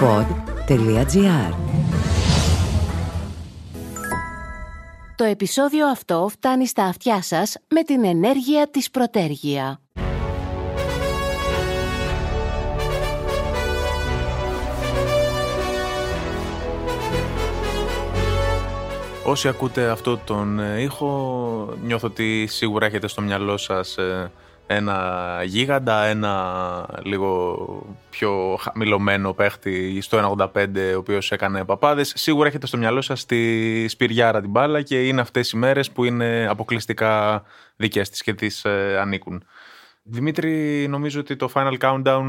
pod.gr Το επεισόδιο αυτό φτάνει στα αυτιά σας με την ενέργεια της Πρωτέργεια. Όσοι ακούτε αυτό τον ε, ήχο, νιώθω ότι σίγουρα έχετε στο μυαλό σας ε, ένα γίγαντα, ένα λίγο πιο χαμηλωμένο παίχτη στο 1,85 ο οποίος έκανε παπάδες. Σίγουρα έχετε στο μυαλό σας τη Σπυριάρα την μπάλα και είναι αυτές οι μέρες που είναι αποκλειστικά δικές της και τις ε, ανήκουν. Δημήτρη, νομίζω ότι το Final Countdown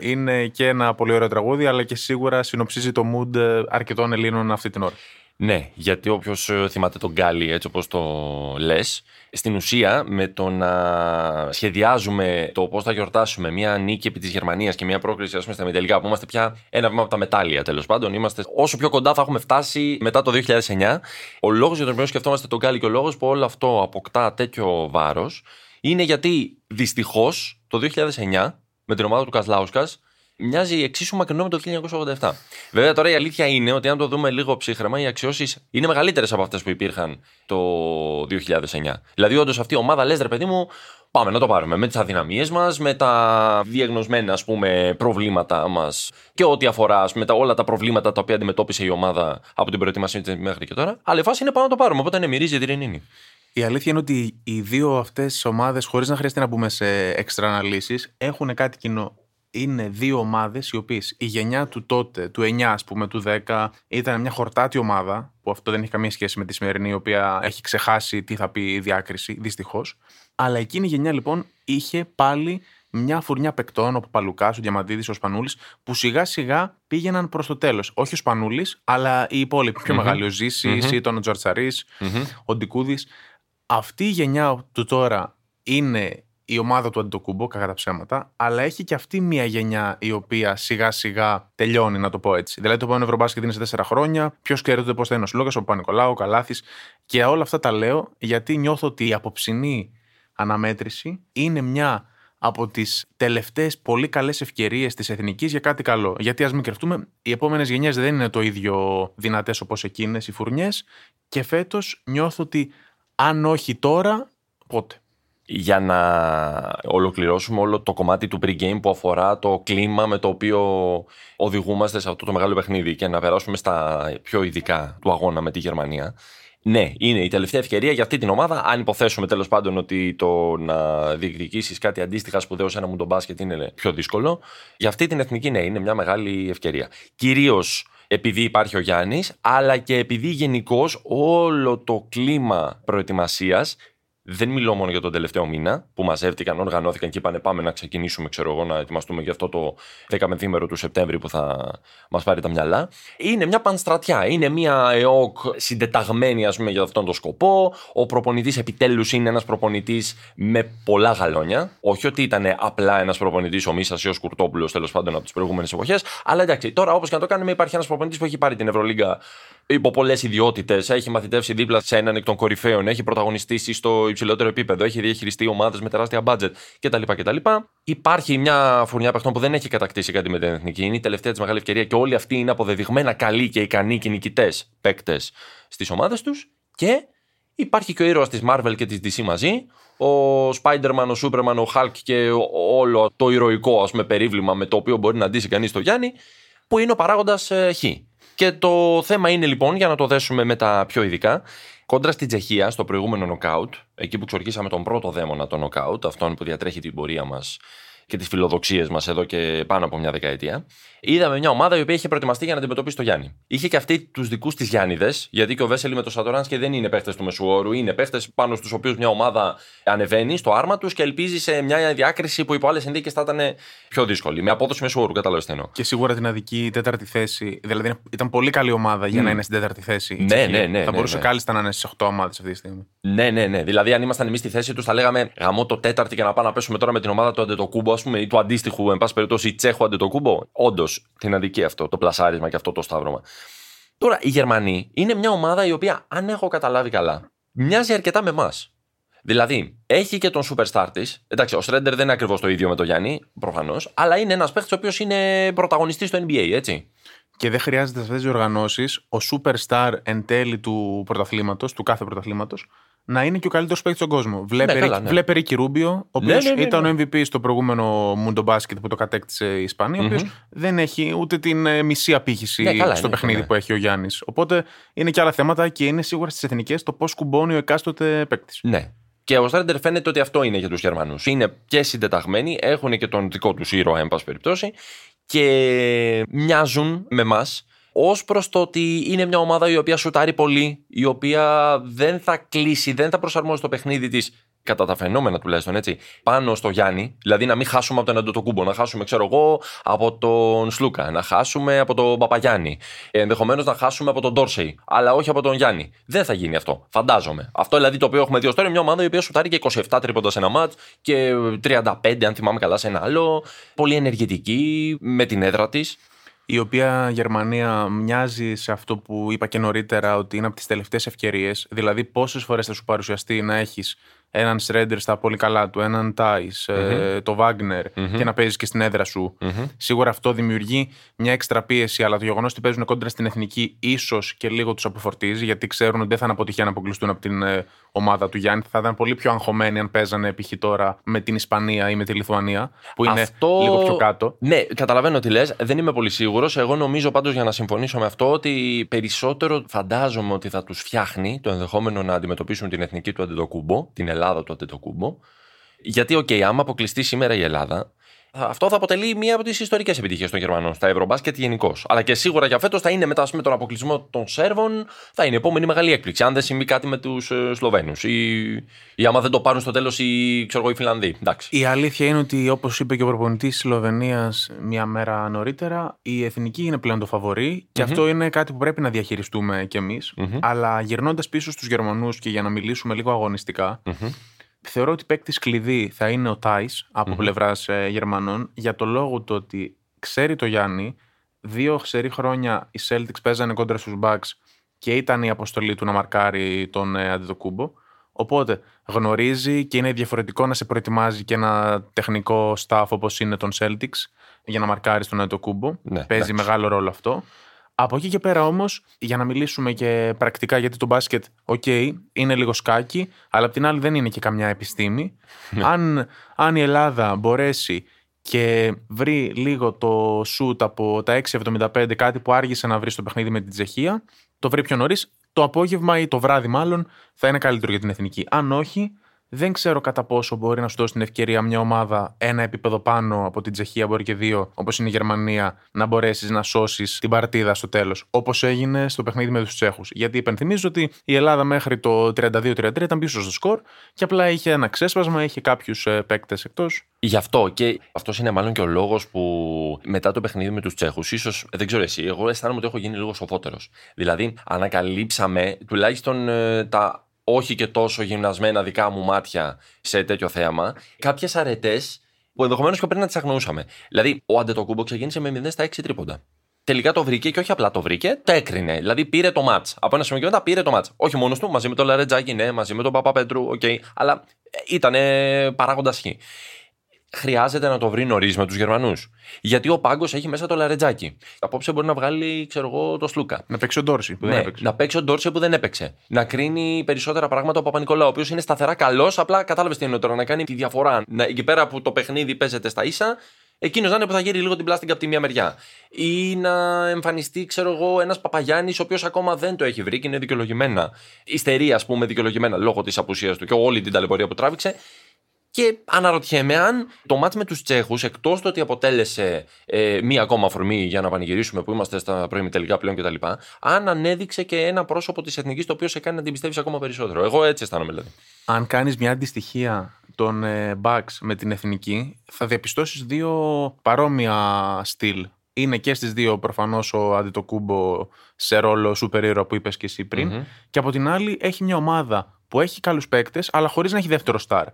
είναι και ένα πολύ ωραίο τραγούδι, αλλά και σίγουρα συνοψίζει το mood αρκετών Ελλήνων αυτή την ώρα. Ναι, γιατί όποιος ε, θυμάται τον Γκάλι, έτσι όπως το λες, στην ουσία με το να σχεδιάζουμε το πώς θα γιορτάσουμε μια νίκη επί της Γερμανίας και μια πρόκληση ας πούμε, στα μετελικά, που είμαστε πια ένα βήμα από τα μετάλλια τέλος πάντων, είμαστε όσο πιο κοντά θα έχουμε φτάσει μετά το 2009. Ο λόγος για τον οποίο σκεφτόμαστε τον Γκάλι και ο λόγος που όλο αυτό αποκτά τέτοιο βάρος είναι γιατί δυστυχώς το 2009 με την ομάδα του Κασλάουσκας μοιάζει εξίσου μακρινό με το 1987. Βέβαια, τώρα η αλήθεια είναι ότι αν το δούμε λίγο ψύχρεμα, οι αξιώσεις είναι μεγαλύτερες από αυτές που υπήρχαν το 2009. Δηλαδή, όντως αυτή η ομάδα λες, ρε παιδί μου, πάμε να το πάρουμε με τις αδυναμίες μας, με τα διαγνωσμένα ας πούμε, προβλήματά μας και ό,τι αφορά με τα, όλα τα προβλήματα τα οποία αντιμετώπισε η ομάδα από την προετοιμασία τη μέχρι και τώρα. Αλλά η φάση είναι πάνω να το πάρουμε. Οπότε ναι, μυρίζει την Ρενίνη. Η αλήθεια είναι ότι οι δύο αυτές ομάδες, χωρίς να χρειάζεται να μπούμε σε έξτρα αναλύσει, έχουν κάτι κοινό είναι δύο ομάδες οι οποίες η γενιά του τότε, του 9, ας πούμε, του 10, ήταν μια χορτάτη ομάδα, που αυτό δεν έχει καμία σχέση με τη σημερινή, η οποία έχει ξεχάσει τι θα πει η διάκριση, δυστυχώς. Αλλά εκείνη η γενιά λοιπόν είχε πάλι μια φουρνιά παικτών, ο Παπαλουκά, ο Διαμαντίδης, ο Σπανούλης, που σιγά σιγά πήγαιναν προς το τέλος. Όχι ο Σπανούλης, αλλά οι υπόλοιποι πιο mm-hmm. μεγάλοι. Ο ζηση mm-hmm. ήταν ο τζορτσαρη ο Ντικούδης. Αυτή η γενιά του τώρα είναι η ομάδα του Αντιτοκούμπο, κακά τα ψέματα, αλλά έχει και αυτή μια γενιά η οποία σιγά σιγά τελειώνει, να το πω έτσι. Δηλαδή το επόμενο Ευρωμπάσκετ είναι σε τέσσερα χρόνια. Ποιος ξέρετε πώς θα είναι ο Σλόγα, ο Πανικολάου, ο Καλάθης. Και όλα αυτά τα λέω γιατί νιώθω ότι η απόψινή αναμέτρηση είναι μια από τις τελευταίες πολύ καλές ευκαιρίες της εθνικής για κάτι καλό. Γιατί ας μην κρυφτούμε, οι επόμενες γενιές δεν είναι το ίδιο δυνατές όπως εκείνες οι φουρνιές. Και φέτος νιώθω ότι αν όχι τώρα, πότε για να ολοκληρώσουμε όλο το κομμάτι του pre-game που αφορά το κλίμα με το οποίο οδηγούμαστε σε αυτό το μεγάλο παιχνίδι και να περάσουμε στα πιο ειδικά του αγώνα με τη Γερμανία. Ναι, είναι η τελευταία ευκαιρία για αυτή την ομάδα. Αν υποθέσουμε τέλος πάντων ότι το να διεκδικήσεις κάτι αντίστοιχα σπουδαίο σε ένα μου τον μπάσκετ είναι πιο δύσκολο. Για αυτή την εθνική, ναι, είναι μια μεγάλη ευκαιρία. Κυρίως επειδή υπάρχει ο Γιάννης, αλλά και επειδή γενικώς όλο το κλίμα προετοιμασίας δεν μιλώ μόνο για τον τελευταίο μήνα που μαζεύτηκαν, οργανώθηκαν και είπαν πάμε να ξεκινήσουμε, ξέρω εγώ, να ετοιμαστούμε για αυτό το 15 μέρο του Σεπτέμβρη που θα μας πάρει τα μυαλά. Είναι μια πανστρατιά. Είναι μια ΕΟΚ συντεταγμένη, ας πούμε, για αυτόν τον σκοπό. Ο προπονητής επιτέλους είναι ένας προπονητής με πολλά γαλόνια. Όχι ότι ήταν απλά ένας προπονητής ο Μίσας ή ο Σκουρτόπουλος τέλος πάντων από τις προηγούμενες εποχές. Αλλά εντάξει, τώρα όπως και να το κάνουμε, υπάρχει ένας προπονητής που έχει πάρει την Ευρωλίγκα υπό πολλές ιδιότητες. Έχει μαθητεύσει δίπλα σε έναν εκ των κορυφαίων. Έχει πρωταγωνιστήσει στο υψηλότερο επίπεδο. Έχει διαχειριστεί ομάδες με τεράστια budget κτλ. κτλ. Υπάρχει μια φουρνιά παιχτών που δεν έχει κατακτήσει κάτι με την εθνική. Είναι η τελευταία της μεγάλη ευκαιρία και όλοι αυτοί είναι αποδεδειγμένα καλοί και ικανοί και νικητέ παίκτες στις ομάδες τους. Και υπάρχει και ο ήρωας της Marvel και της DC μαζί. Ο Spider-Man, ο Superman, ο Hulk και όλο το ηρωικό ας πούμε, περίβλημα με το οποίο μπορεί να αντίσει κανείς το Γιάννη, που είναι ο παράγοντας ε, Χ. Και το θέμα είναι λοιπόν, για να το δέσουμε με τα πιο ειδικά, κόντρα στην Τσεχία, στο προηγούμενο νοκάουτ, εκεί που ξορκίσαμε τον πρώτο δαίμονα το νοκάουτ, αυτόν που διατρέχει την πορεία μας και τις φιλοδοξίες μας εδώ και πάνω από μια δεκαετία, είδαμε μια ομάδα η οποία είχε προετοιμαστεί για να αντιμετωπίσει το Γιάννη. Είχε και αυτή τους δικούς της Γιάννηδες, γιατί και ο Βέσελη με το Σατοράνσκι δεν είναι παίχτες του Μεσουόρου, είναι παίχτες πάνω στους οποίους μια ομάδα ανεβαίνει στο άρμα τους και ελπίζει σε μια διάκριση που υπό άλλες συνθήκες θα ήταν πιο δύσκολη. Με απόδοση Μεσουόρου, κατάλαβες τι Και σίγουρα την αδική τέταρτη θέση. Δηλαδή ήταν πολύ καλή ομάδα για mm. να είναι στην τέταρτη θέση. Ναι, ναι, ναι. Θα ναι, μπορούσε ναι. κάλλιστα να είναι στις 8 ομάδες αυτή τη στιγμή. Ναι, ναι, ναι. Δηλαδή αν ήμασταν εμείς στη θέση τους θα λέγαμε γαμό το τέταρτη και να πάμε να πέσουμε τώρα με την ομάδα του Αντετοκούμπο, ας πούμε, ή του αντίστοιχου, εν πάση περιπτώσει, Τσέχου Αντετοκούμπο. Όντως την αδική αυτό το πλασάρισμα και αυτό το σταύρωμα. Τώρα, οι Γερμανοί είναι μια ομάδα η οποία, αν έχω καταλάβει καλά, μοιάζει αρκετά με εμάς. Δηλαδή, έχει και τον superstar της. Εντάξει, ο Σρέντερ δεν είναι ακριβώς το ίδιο με τον Γιάννη, προφανώς, αλλά είναι ένας παίχτη ο οποίος είναι πρωταγωνιστής στο NBA, έτσι. Και δεν χρειάζεται σε αυτές τις οργανώσεις ο superstar εν τέλει του πρωταθλήματος, του κάθε πρωταθλήματος, να είναι και ο καλύτερος παίκτης στον κόσμο. Βλέπει, Ναι, καλά, ναι. βλέπει Ρίκη Ρούμπιο, ο οποίος Ναι, ναι, ναι, ήταν ναι. ο MVP στο προηγούμενο Mundo Basket που το κατέκτησε η ισπανια ο οποίος δεν έχει ούτε την ε, μισή απήχηση Ναι, καλά, στο ναι, παιχνίδι ναι. που έχει ο Γιάννης. Οπότε είναι και άλλα θέματα και είναι σίγουρα στις εθνικές το πώς κουμπώνει ο εκάστοτε παίκτης. Ναι. Και ο Στρέντερ φαίνεται ότι αυτό είναι για τους Γερμανούς. Είναι και συντεταγμένοι, έχουν και τον δικό τους ήρωα, εν πάση περιπτώσει, και μοιάζουν με εμά ως προς το ότι είναι μια ομάδα η οποία σουτάρει πολύ, η οποία δεν θα κλείσει, δεν θα προσαρμόσει το παιχνίδι της κατά τα φαινόμενα τουλάχιστον έτσι, πάνω στο Γιάννη. Δηλαδή να μην χάσουμε από τον Αντωτοκούμπο, να χάσουμε, ξέρω εγώ, από τον Σλούκα, να χάσουμε από τον Παπαγιάννη. Ενδεχομένως να χάσουμε από τον Ντόρσεϊ, αλλά όχι από τον Γιάννη. Δεν θα γίνει αυτό. Φαντάζομαι. Αυτό δηλαδή το οποίο έχουμε δει ω τώρα είναι μια ομάδα η οποία σουτάρει και 27 τρίποντα σε ένα μάτς και 35, αν θυμάμαι καλά, σε ένα άλλο. Πολύ ενεργητική, με την έδρα της. η οποία Γερμανία μοιάζει σε αυτό που είπα και νωρίτερα ότι είναι από τις τελευταίες ευκαιρίες. Δηλαδή πόσες φορές θα σου παρουσιαστεί να έχεις έναν Σρέντερ στα πολύ καλά του, έναν Τάις, ε, το Βάγνερ και να παίζεις και στην έδρα σου. Σίγουρα αυτό δημιουργεί μια έξτρα πίεση, αλλά το γεγονός ότι παίζουν κόντρα στην εθνική ίσως και λίγο τους αποφορτίζει, γιατί ξέρουν ότι δεν θα είναι αποτυχία να αποκλειστούν από την ε, ομάδα του Γιάννη. Θα ήταν πολύ πιο αγχωμένοι αν παίζανε π.χ. τώρα με την Ισπανία ή με τη Λιθουανία, που είναι Αυτό- λίγο πιο κάτω. Ναι, καταλαβαίνω τι λες. Δεν είμαι πολύ σίγουρος. Εγώ νομίζω πάντως για να συμφωνήσω με αυτό ότι περισσότερο φαντάζομαι ότι θα τους φτιάχνει το ενδεχόμενο να αντιμετωπίσουν την εθνική του Αντετοκούμπο, την Ελλάδα του Αντετοκούμπο. Γιατί, οκ, άμα αποκλειστεί σήμερα η Ελλάδα, θα- αυτό θα αποτελεί μία από τις ιστορικές επιτυχίες των Γερμανών στα Ευρωμπάσκετ γενικώς. Αλλά και σίγουρα για φέτος θα είναι μετά με τον αποκλεισμό των Σέρβων, θα είναι η επόμενη μεγάλη έκπληξη. Αν δεν συμβεί κάτι με τους Σλοβαίνους ή, ή άμα δεν το πάρουν στο τέλος οι, ξέρω εγώ, οι Φινλανδοί. Εντάξει. Η αλήθεια είναι ότι, όπως είπε και ο προπονητής της Σλοβενίας μία μέρα νωρίτερα, η εθνική είναι πλέον το φαβορή και αυτό είναι κάτι που πρέπει να διαχειριστούμε κι εμείς. Αλλά γυρνώντας πίσω στους Γερμανούς και για να μιλήσουμε λίγο αγωνιστικά, θεωρώ ότι παίκτης κλειδί θα είναι ο Τάις από πλευράς Γερμανών για το λόγο του ότι ξέρει το Γιάννη. Δύο ξερά χρόνια οι Celtics παίζανε κόντρα στους Bucks και ήταν η αποστολή του να μαρκάρει τον ε, Αντετοκούνμπο. Οπότε γνωρίζει και είναι διαφορετικό να σε προετοιμάζει και ένα τεχνικό staff όπως είναι τον Celtics για να μαρκάρεις τον Αντετοκούνμπο. Ναι, Παίζει εντάξει. μεγάλο ρόλο αυτό. Από εκεί και πέρα όμως, για να μιλήσουμε και πρακτικά, γιατί το μπάσκετ, οκ, είναι λίγο σκάκι, αλλά απ' την άλλη δεν είναι και καμιά επιστήμη. αν, αν η Ελλάδα μπορέσει και βρει λίγο το σουτ από τα 6,75, κάτι που άργησε να βρει στο παιχνίδι με την Τσεχία, το βρει πιο νωρίς, το απόγευμα ή το βράδυ μάλλον θα είναι καλύτερο για την εθνική. Αν όχι, δεν ξέρω κατά πόσο μπορεί να σου δώσει την ευκαιρία μια ομάδα ένα επίπεδο πάνω από την Τσεχία, μπορεί και δύο, όπως είναι η Γερμανία, να μπορέσεις να σώσεις την παρτίδα στο τέλος. Όπως έγινε στο παιχνίδι με τους Τσέχους. Γιατί υπενθυμίζω ότι η Ελλάδα μέχρι το 32-33 ήταν πίσω στο σκορ και απλά είχε ένα ξέσπασμα, είχε κάποιους παίκτες εκτός. Γι' αυτό και αυτός είναι μάλλον και ο λόγος που μετά το παιχνίδι με τους Τσέχους, ίσως δεν ξέρω εσύ, εγώ αισθάνομαι ότι έχω γίνει λίγο σοφότερος. Δηλαδή, ανακαλύψαμε τουλάχιστον ε, τα όχι και τόσο γυμνασμένα δικά μου μάτια σε τέτοιο θέαμα, κάποιες αρετές που ενδεχομένως και πριν να τις αγνοούσαμε. Δηλαδή, ο Αντετοκούμπο ξεκίνησε με 0 στα 6 τρίποντα. Τελικά το βρήκε και όχι απλά το βρήκε, το έκρινε. Δηλαδή πήρε το ματς. Από ένα σημείο και μετά πήρε το ματς. Όχι μόνος του, μαζί με τον Λαρεντζάκη, ναι, μαζί με τον Παπαπέτρου, οκ. αλλά ήταν παράγοντας χ χρειάζεται να το βρει νωρίς με τους Γερμανούς. Γιατί ο πάγκος έχει μέσα το Λαρεντζάκη. Απόψε μπορεί να βγάλει, ξέρω εγώ, το Σλούκα. Να παίξει ο Ντόρση που Ναι, δεν έπαιξε. να παίξει ο Ντόρσεϊ που δεν έπαιξε. Να κρίνει περισσότερα πράγματα ο Παπανικολάου, ο οποίος είναι σταθερά καλός. Απλά κατάλαβες τι εννοώ τώρα, να κάνει τη διαφορά. Να, εκεί πέρα που το παιχνίδι παίζεται στα ίσα, εκείνος να είναι που θα γύρει λίγο την πλάστικα από τη μία μεριά. Ή να εμφανιστεί, ξέρω εγώ, ένας Παπαγιάννης, ο οποίος ακόμα δεν το έχει βρει και είναι δικαιολογημένα. Ιστερεί, ας πούμε, δικαιολογημένα λόγω της απουσίας του και όλη την ταλαιπωρία που τράβηξε. Και αναρωτιέμαι αν το μάτς με τους Τσέχους, εκτός το ότι αποτέλεσε ε, μία ακόμα αφορμή για να πανηγυρίσουμε που είμαστε στα πρώιμη τελικά πλέον κτλ., αν ανέδειξε και ένα πρόσωπο της εθνικής το οποίο σε κάνει να την πιστεύεις ακόμα περισσότερο. Εγώ έτσι αισθάνομαι δηλαδή. Αν κάνεις μια αντιστοιχεία των ε, Bucks με την εθνική, θα διαπιστώσεις δύο παρόμοια στυλ. Είναι και στις δύο προφανώς ο Αντιτοκούμπο σε ρόλο σούπερ ήρωα που είπες και εσύ πριν. Μμμ. Και από την άλλη έχει μια ομάδα που έχει καλούς παίκτες, αλλά χωρίς να έχει δεύτερο στάρ.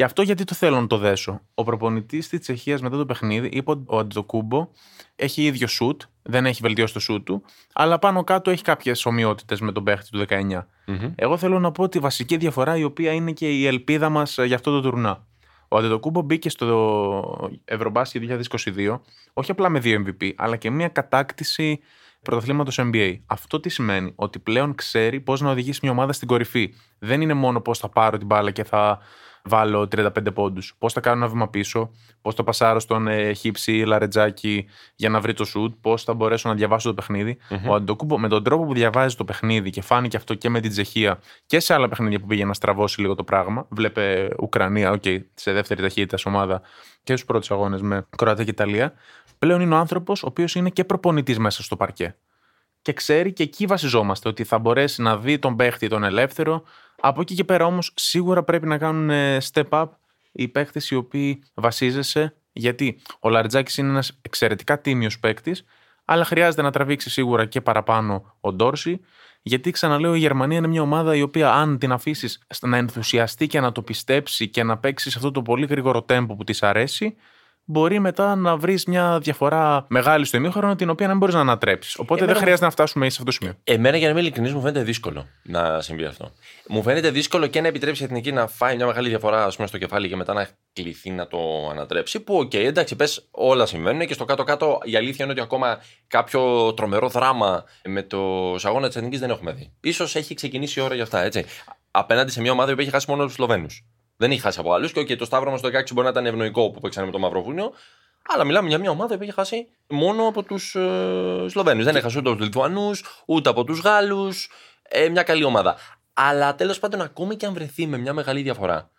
Και αυτό γιατί το θέλω να το δέσω. Ο προπονητής της Τσεχίας μετά το παιχνίδι είπε ότι ο Αντιτοκούμπο έχει ίδιο σουτ, δεν έχει βελτιώσει το σουτ του, αλλά πάνω κάτω έχει κάποιες ομοιότητες με τον παίχτη του 19. Μμμ. Εγώ θέλω να πω τη βασική διαφορά η οποία είναι και η ελπίδα μας για αυτό το τουρνά. Ο Αντετοκούμπο μπήκε στο Ευρωμπάσκετ 2022 όχι απλά με δύο MVP, αλλά και μια κατάκτηση πρωταθλήματος NBA. Αυτό τι σημαίνει, ότι πλέον ξέρει πώς να οδηγήσει μια ομάδα στην κορυφή. Δεν είναι μόνο πώς θα πάρω την μπάλα και θα βάλω 35 πόντους. Πώς θα κάνω ένα βήμα πίσω, πώς θα πασάρω στον ε, Χίψη ή Λαρετζάκη για να βρει το σουτ, πώς θα μπορέσω να διαβάσω το παιχνίδι. Mm-hmm. Ο Αντοκούμπο με τον τρόπο που διαβάζει το παιχνίδι και φάνηκε αυτό και με την Τσεχία και σε άλλα παιχνίδια που πήγε να στραβώσει λίγο το πράγμα. Βλέπε Ουκρανία, ok, okay, σε δεύτερη ταχύτητα ομάδα και στους πρώτους αγώνες με Κροατία και Ιταλία. Πλέον είναι ο άνθρωπος ο οποίος είναι και προπονητής μέσα στο παρκέ και ξέρει και εκεί βασιζόμαστε ότι θα μπορέσει να δει τον παίχτη τον ελεύθερο. Από εκεί και πέρα όμως σίγουρα πρέπει να κάνουν ε, step up οι παίχτες οι οποίοι βασίζεσαι γιατί ο Λαρεντζάκης είναι ένας εξαιρετικά τίμιος παίκτης, αλλά χρειάζεται να τραβήξει σίγουρα και παραπάνω ο Ντόρσεϊ γιατί ξαναλέω η Γερμανία είναι μια ομάδα η οποία αν την αφήσεις να ενθουσιαστεί και να το πιστέψει και να παίξει σε αυτό το πολύ γρήγορο τέμπο που της αρέσει μπορεί μετά να βρεις μια διαφορά μεγάλη στο ημίχρονο την οποία δεν μπορείς να ανατρέψεις. Οπότε Εμένα... δεν χρειάζεται να φτάσουμε σε αυτό το σημείο. Εμένα, για να είμαι ειλικρινής, μου φαίνεται δύσκολο να συμβεί αυτό. Μου φαίνεται δύσκολο και να επιτρέψει η εθνική να φάει μια μεγάλη διαφορά ας πούμε, στο κεφάλι και μετά να κληθεί να το ανατρέψει. Που, ok, okay, εντάξει, πες όλα συμβαίνουν και στο κάτω-κάτω η αλήθεια είναι ότι ακόμα κάποιο τρομερό δράμα με το αγώνα της εθνικής δεν έχουμε δει. σω έχει ξεκινήσει η ώρα για αυτά, έτσι. Απέναντι σε μια ομάδα που έχει χάσει μόνο τους Σλοβαίνους. Δεν είχε χάσει από άλλους. Και okay, το Σταύρο μας το 16 μπορεί να ήταν ευνοϊκό που παίξανε με το Μαυροβούνιο. Αλλά μιλάμε για μια ομάδα που είχε χάσει μόνο από τους ε, Σλοβαίνους. Δεν έχασε ούτε από τους Λιθουανούς, ούτε από τους Γάλλους. Ε, μια καλή ομάδα. Αλλά τέλος πάντων, ακόμη και αν βρεθεί με μια μεγάλη διαφορά,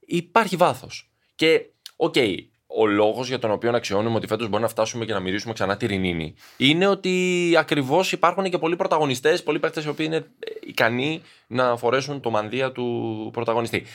υπάρχει βάθος. Και, OK, okay, ο λόγος για τον οποίο αξιώνουμε ότι φέτος μπορεί να φτάσουμε και να μυρίσουμε ξανά τη Ρινίνη είναι ότι ακριβώς υπάρχουν και πολλοί πρωταγωνιστές, πολλοί παίχτες οι οποίοι είναι ικανοί να φορέσουν το μανδύα του πρωταγωνιστή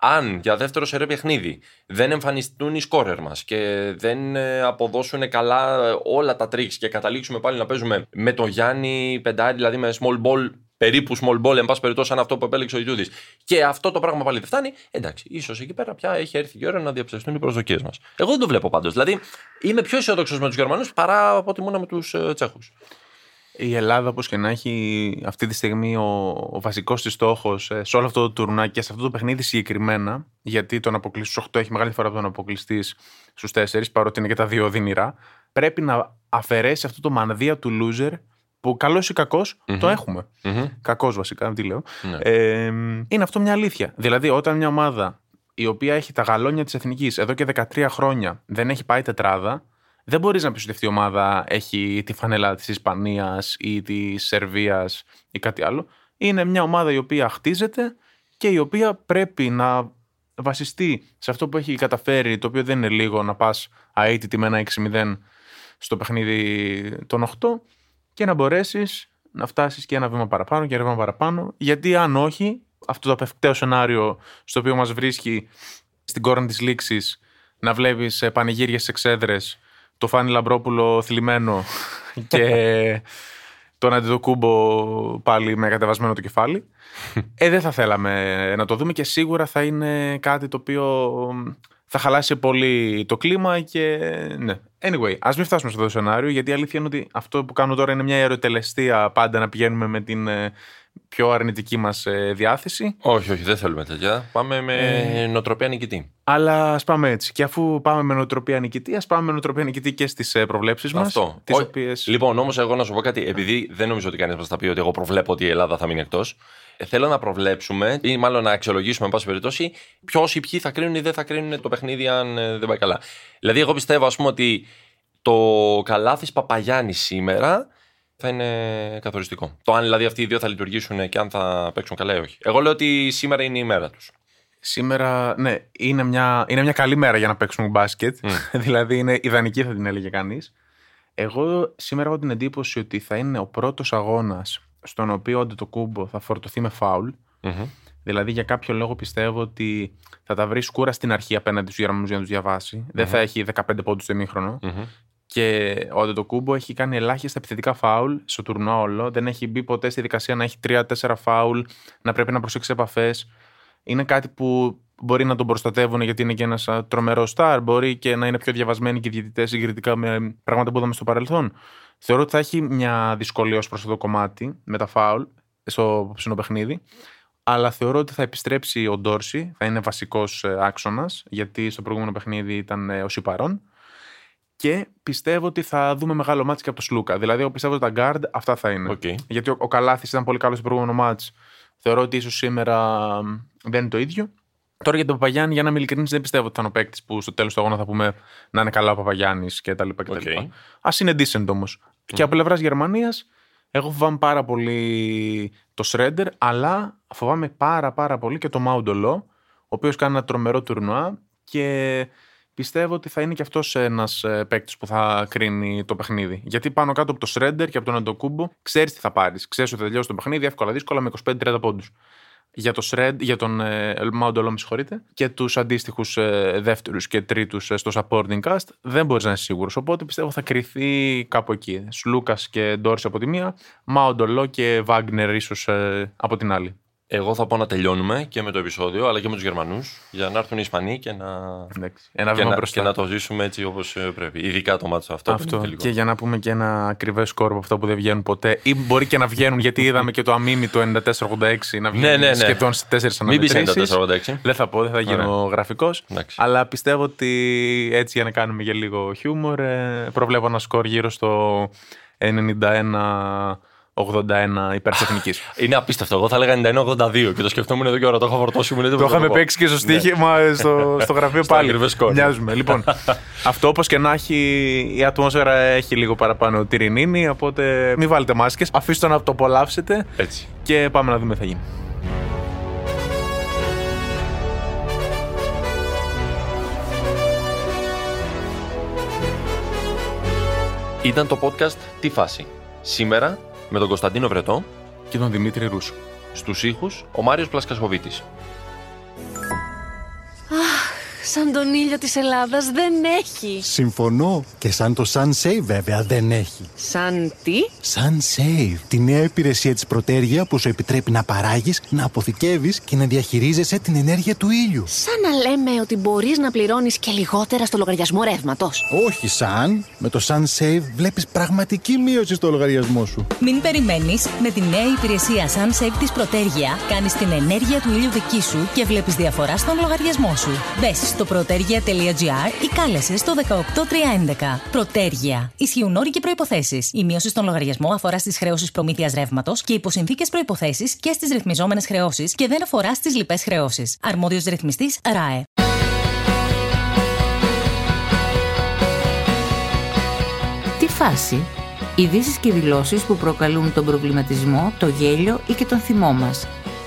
αν για δεύτερο σερί παιχνίδι δεν εμφανιστούν οι σκόρερ μας και δεν ε, αποδώσουν καλά ε, όλα τα tricks και καταλήξουμε πάλι να παίζουμε με τον Γιάννη πεντάρι, δηλαδή με small ball, περίπου small ball, εν πάση περιπτώσει, σαν αυτό που επέλεξε ο Ιτούδη. Και αυτό το πράγμα πάλι δεν φτάνει, εντάξει, ίσως εκεί πέρα πια έχει έρθει η ώρα να διαψευστούν οι προσδοκίες μας. Εγώ δεν το βλέπω πάντως. Δηλαδή είμαι πιο αισιόδοξος με τους Γερμανούς παρά από ότι ήμουν με τους ε, Τσέχους. Η Ελλάδα, όπως και να έχει, αυτή τη στιγμή ο, ο βασικός της στόχος ε, σε όλο αυτό το τουρνά και σε αυτό το παιχνίδι συγκεκριμένα, γιατί τον αποκλειστή στους 8 έχει μεγάλη φορά από τον αποκλειστή στους 4, παρότι είναι και τα δύο δυνηρά, πρέπει να αφαιρέσει αυτό το μανδύα του loser που καλός ή κακός το έχουμε. Mm-hmm. Κακός βασικά, τι λέω. Ναι. Ε, είναι αυτό μια αλήθεια. Δηλαδή, όταν μια ομάδα η οποία έχει τα γαλόνια της εθνικής εδώ και 13 χρόνια δεν έχει πάει τετράδα, δεν μπορείς να πεις ότι αυτή η ομάδα έχει τη φανέλα της Ισπανίας ή της Σερβίας ή κάτι άλλο. Είναι μια ομάδα η οποία χτίζεται και η οποία πρέπει να βασιστεί σε αυτό που έχει καταφέρει, το οποίο δεν είναι λίγο να πας αίτητη με ένα 6-0 στο παιχνίδι των 8 και να μπορέσεις να φτάσεις και ένα βήμα παραπάνω και ένα βήμα παραπάνω. Γιατί αν όχι, αυτό το απευκταίο σενάριο στο οποίο μας βρίσκει στην κόρη της λήξης να βλέπεις πανηγύρια σε εξέδρες το Φάνη Λαμπρόπουλο θλιμμένο και τον Αντιδοκούμπο πάλι με κατεβασμένο το κεφάλι. Ε, δεν θα θέλαμε να το δούμε και σίγουρα θα είναι κάτι το οποίο θα χαλάσει πολύ το κλίμα και ναι. Anyway, ας μην φτάσουμε σε αυτό το σενάριο γιατί η αλήθεια είναι ότι αυτό που κάνω τώρα είναι μια αεροτελεστία πάντα να πηγαίνουμε με την ε, πιο αρνητική μας ε, διάθεση. Όχι, όχι, δεν θέλουμε τέτοια. Πάμε με ε... νοοτροπία νικητή. Αλλά ας πάμε έτσι. Και αφού πάμε με νοοτροπία νικητή, ας πάμε με νοοτροπία νικητή και στις ε, προβλέψεις μας. Αυτό. Τις οποίες... Λοιπόν, όμως, εγώ να σου πω κάτι. Επειδή δεν νομίζω ότι κανείς μας θα πει ότι εγώ προβλέπω ότι η Ελλάδα θα μείνει εκτός. Ε, θέλω να προβλέψουμε ή μάλλον να αξιολογήσουμε, εν πάση περιπτώσει, ποιος ή ποιοι θα κρίνουν ή δεν θα κρίνουν το παιχνίδι αν δεν πάει καλά. Δηλαδή, εγώ πιστεύω, ας πούμε, ότι το καλάθι Παπαγιάννη σήμερα θα είναι καθοριστικό. Το αν δηλαδή αυτοί οι δύο θα λειτουργήσουν και αν θα παίξουν καλά ή όχι. Εγώ λέω ότι σήμερα είναι η μέρα τους. Σήμερα, ναι, είναι μια, είναι μια καλή μέρα για να παίξουμε μπάσκετ. δηλαδή είναι ιδανική, θα την έλεγε κανείς. Εγώ σήμερα έχω την εντύπωση ότι θα είναι ο πρώτος αγώνας στον οποίο το κούμπο θα φορτωθεί με φαουλ Δηλαδή για κάποιο λόγο πιστεύω ότι θα τα βρει σκούρα στην αρχή απέναντι στους Γερμανούς για να τους διαβασει Δεν θα έχει 15 πόντους στο ημίχρονο. Και ο Αντετοκούμπο έχει κάνει ελάχιστα επιθετικά φάουλ στο τουρνό όλο. Δεν έχει μπει ποτέ στη δικασία να έχει 3-4 φάουλ, να πρέπει να προσέξει επαφές. Είναι κάτι που μπορεί να τον προστατεύουν γιατί είναι και ένας τρομερός στάρ. Μπορεί και να είναι πιο διαβασμένοι και οι διαιτητές συγκριτικά με πράγματα που είδαμε στο παρελθόν. Θεωρώ ότι θα έχει μια δυσκολία ως προς αυτό το κομμάτι με τα φάουλ στο ψινό παιχνίδι. Αλλά θεωρώ ότι θα επιστρέψει ο Ντόρση, θα είναι βασικός άξονας, γιατί στο προηγούμενο παιχνίδι ήταν ε, ο Σιπαρών. Και πιστεύω ότι θα δούμε μεγάλο μάτσο και από το Σλούκα. Δηλαδή, εγώ πιστεύω ότι τα guard αυτά θα είναι. Okay. Γιατί ο, ο Καλάθης ήταν πολύ καλός στο προηγούμενο μάτς. Θεωρώ ότι ίσως σήμερα δεν είναι το ίδιο. Τώρα για τον Παπαγιάννη, για να είμαι ειλικρινής, δεν πιστεύω ότι θα είναι ο παίκτης που στο τέλος του αγώνα θα πούμε να είναι καλά ο Παπαγιάννης κτλ. Okay. Α είναι decent όμως. Mm. Και από πλευράς Γερμανίας, εγώ φοβάμαι πάρα πολύ το Shredder, αλλά φοβάμαι πάρα πάρα πολύ και το Μάουντολό, ο οποίος κάνει ένα τρομερό τουρνουά και πιστεύω ότι θα είναι και αυτός ένας ε, παίκτης που θα κρίνει το παιχνίδι. Γιατί πάνω κάτω από το Shredder και από τον Αντοκούμπο ξέρεις τι θα πάρεις. Ξέρεις ότι θα τελειώσει το παιχνίδι εύκολα δύσκολα με 25-30 πόντους για, το Shred, για τον ε, Mount συγχωρείτε, και τους αντίστοιχους ε, δεύτερους και τρίτους ε, στο supporting cast, δεν μπορείς να είσαι σίγουρος. Οπότε πιστεύω θα κρυθεί κάπου εκεί. Σλούκας και Ντόρση από τη μία, Mount και Wagner ίσως ε, από την άλλη. Εγώ θα πω να τελειώνουμε και με το επεισόδιο, αλλά και με τους Γερμανούς, για να έρθουν οι Ισπανοί και να, ένα και, να και να το ζήσουμε έτσι όπως πρέπει. Ειδικά το μάτσο αυτό. αυτό. Και για να πούμε και ένα ακριβές σκόρ από αυτό που δεν βγαίνουν ποτέ, ή μπορεί και να βγαίνουν, γιατί είδαμε και το αμήμι του 94-86 να βγαίνει ναι, ναι, ναι. σχεδόν στις 4 αναμετρήσεις. Μην πει 94-86. Δεν θα πω, δεν θα γίνω γραφικός. Αλλά πιστεύω ότι έτσι για να κάνουμε και λίγο χιούμορ, ε, προβλέπω ένα σκορ γύρω στο 91 81 υπερτεχνικής. Είναι απίστευτο. Εγώ θα έλεγα 91-82 και το σκεφτόμουν εδώ και ώρα. Το έχω φορτώσει. Μου το είχαμε παίξει και στο ναι. στοίχημα στο, στο γραφείο πάλι. Μοιάζουμε. λοιπόν, αυτό όπως και να έχει, η ατμόσφαιρα έχει λίγο παραπάνω τυρινίνη. Οπότε μην βάλετε μάσκες. Αφήστε το να το απολαύσετε. Έτσι. Και πάμε να δούμε τι θα γίνει. Ήταν το podcast «Τι φάση». Σήμερα με τον Κωνσταντίνο Βρετό και τον Δημήτρη Ρούσο. Στους ήχους ο Μάριος Πλασκασχοβίτης. Σαν τον ήλιο της Ελλάδας δεν έχει. Συμφωνώ. Και σαν το SunSave βέβαια δεν έχει. Σαν τι; SunSave. Τη νέα υπηρεσία της Πρωτέργεια που σου επιτρέπει να παράγεις, να αποθηκεύεις και να διαχειρίζεσαι την ενέργεια του ήλιου. Σαν να λέμε ότι μπορείς να πληρώνεις και λιγότερα στο λογαριασμό ρεύματος. Όχι σαν. Με το SunSave βλέπεις πραγματική μείωση στο λογαριασμό σου. Μην περιμένεις. Με τη νέα υπηρεσία SunSave της Πρωτέργεια κάνεις την ενέργεια του ήλιου δική σου και βλέπεις διαφορά στον λογαριασμό σου. Μπες στο πρωτέργεια.gr ή κάλεσε στο 18311. Πρωτέργεια. Ισχύουν όροι και προποθέσει. Η μείωση στον λογαριασμό αφορά στις χρεώσεις προμήθειας ρεύματος και υποσυνθήκες προποθέσει και στις ρυθμιζόμενες χρεώσεις και δεν αφορά στις λοιπές χρεώσεις. Αρμόδιος ρυθμιστής ΡΑΕ. Τι φάση. Ειδήσεις και δηλώσεις που προκαλούν τον προβληματισμό, το γέλιο ή και τον θυμό μας